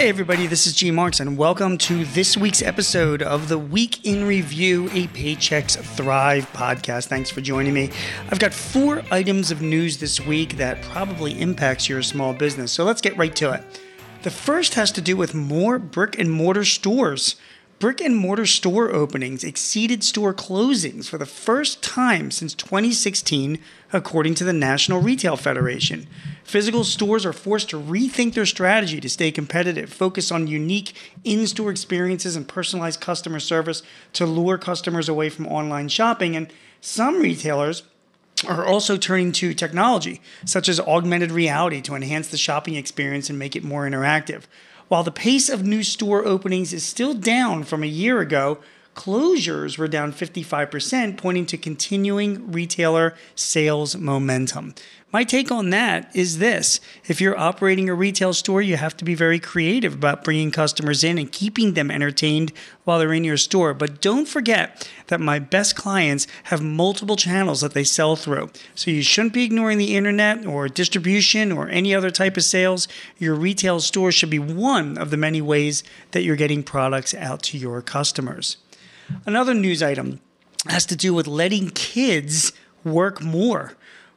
Hey, everybody, this is Gene Marks, and welcome to this week's episode of the Week in Review, a Paychex Thrive podcast. Thanks for joining me. I've got four items of news this week that probably impacts your small business, so let's get right to it. The first has to do with more brick and mortar stores. Brick and mortar store openings exceeded store closings for the first time since 2016, according to the National Retail Federation. Physical stores are forced to rethink their strategy to stay competitive, focus on unique in store experiences and personalized customer service to lure customers away from online shopping. And some retailers are also turning to technology, such as augmented reality, to enhance the shopping experience and make it more interactive. While the pace of new store openings is still down from a year ago, closures were down 55%, pointing to continuing retailer sales momentum. My take on that is this if you're operating a retail store, you have to be very creative about bringing customers in and keeping them entertained while they're in your store. But don't forget that my best clients have multiple channels that they sell through. So you shouldn't be ignoring the internet or distribution or any other type of sales. Your retail store should be one of the many ways that you're getting products out to your customers. Another news item has to do with letting kids work more.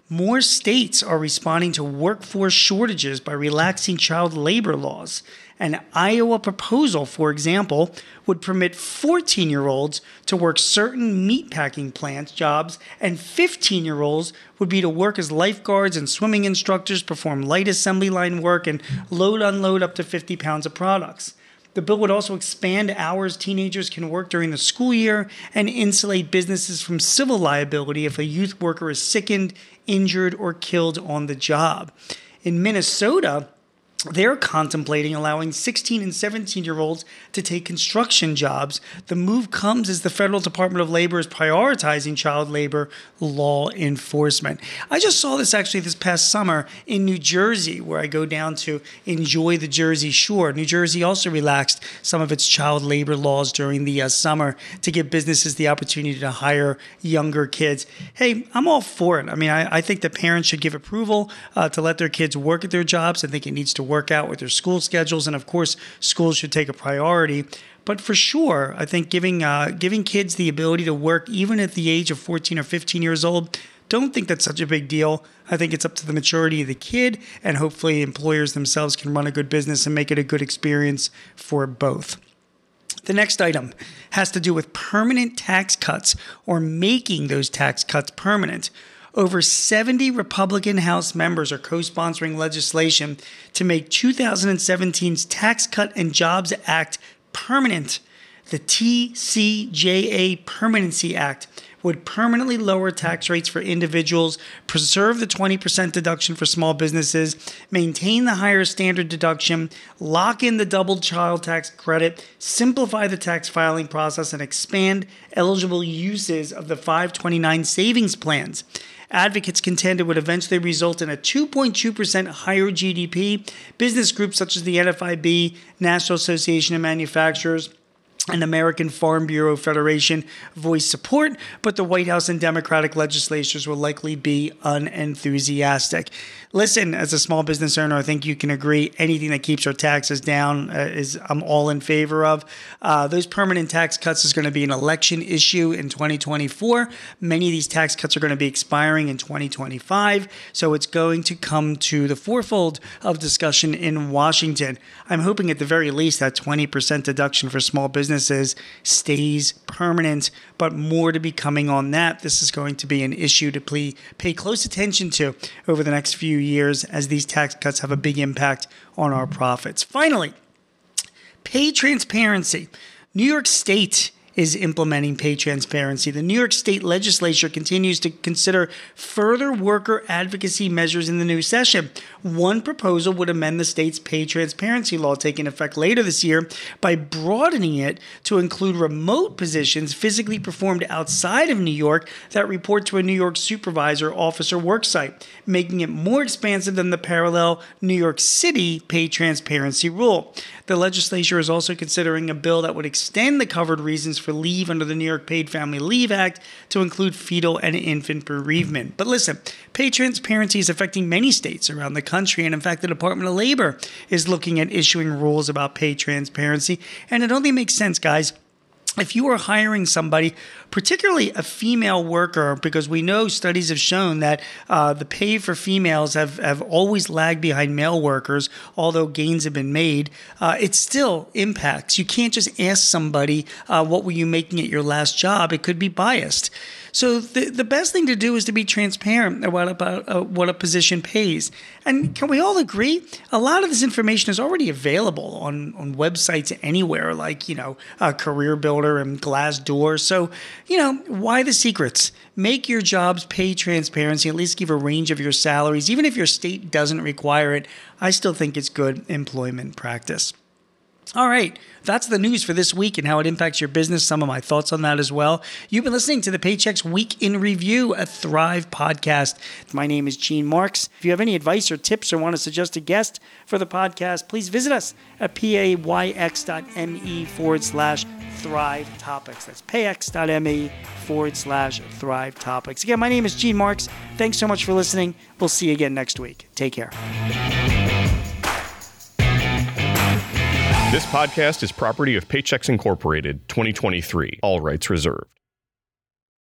More states are responding to workforce shortages by relaxing child labor laws. An Iowa proposal, for example, would permit 14 year olds to work certain meatpacking plant jobs, and 15 year olds would be to work as lifeguards and swimming instructors, perform light assembly line work, and load unload up to 50 pounds of products. The bill would also expand hours teenagers can work during the school year and insulate businesses from civil liability if a youth worker is sickened, injured, or killed on the job. In Minnesota, they're contemplating allowing 16 and 17 year olds to take construction jobs. The move comes as the federal Department of Labor is prioritizing child labor law enforcement. I just saw this actually this past summer in New Jersey, where I go down to enjoy the Jersey Shore. New Jersey also relaxed some of its child labor laws during the uh, summer to give businesses the opportunity to hire younger kids. Hey, I'm all for it. I mean, I, I think that parents should give approval uh, to let their kids work at their jobs. I think it needs to work out with their school schedules, and of course, schools should take a priority. But for sure, I think giving uh, giving kids the ability to work even at the age of 14 or 15 years old, don't think that's such a big deal. I think it's up to the maturity of the kid, and hopefully, employers themselves can run a good business and make it a good experience for both. The next item has to do with permanent tax cuts or making those tax cuts permanent. Over 70 Republican House members are co sponsoring legislation to make 2017's Tax Cut and Jobs Act permanent. The TCJA Permanency Act would permanently lower tax rates for individuals, preserve the 20% deduction for small businesses, maintain the higher standard deduction, lock in the double child tax credit, simplify the tax filing process, and expand eligible uses of the 529 savings plans. Advocates contend it would eventually result in a 2.2% higher GDP. Business groups such as the NFIB, National Association of Manufacturers, and American Farm Bureau Federation voiced support, but the White House and Democratic legislatures will likely be unenthusiastic. Listen, as a small business owner, I think you can agree anything that keeps our taxes down uh, is I'm all in favor of. Uh, those permanent tax cuts is going to be an election issue in 2024. Many of these tax cuts are going to be expiring in 2025, so it's going to come to the fourfold of discussion in Washington. I'm hoping at the very least that 20% deduction for small businesses stays permanent, but more to be coming on that. This is going to be an issue to pay close attention to over the next few years as these tax cuts have a big impact on our profits. Finally, pay transparency. New York State is implementing pay transparency. The New York State legislature continues to consider further worker advocacy measures in the new session. One proposal would amend the state's pay transparency law, taking effect later this year, by broadening it to include remote positions physically performed outside of New York that report to a New York supervisor, office, or worksite, making it more expansive than the parallel New York City pay transparency rule. The legislature is also considering a bill that would extend the covered reasons for leave under the New York Paid Family Leave Act to include fetal and infant bereavement. But listen, pay transparency is affecting many states around the country. And in fact, the Department of Labor is looking at issuing rules about pay transparency. And it only makes sense, guys if you are hiring somebody, particularly a female worker, because we know studies have shown that uh, the pay for females have, have always lagged behind male workers, although gains have been made, uh, it still impacts. You can't just ask somebody, uh, what were you making at your last job? It could be biased. So the, the best thing to do is to be transparent about, about uh, what a position pays. And can we all agree? A lot of this information is already available on, on websites anywhere, like, you know, uh, Career Builder and Glassdoor. So, you know, why the secrets? Make your jobs pay transparency, at least give a range of your salaries. Even if your state doesn't require it, I still think it's good employment practice. All right, that's the news for this week and how it impacts your business. Some of my thoughts on that as well. You've been listening to the Paychex Week in Review, a Thrive podcast. My name is Gene Marks. If you have any advice or tips or want to suggest a guest for the podcast, please visit us at payx.me forward slash Thrive Topics. That's payx.me forward slash Thrive Topics. Again, my name is Gene Marks. Thanks so much for listening. We'll see you again next week. Take care. This podcast is property of Paychex Incorporated, 2023. All rights reserved.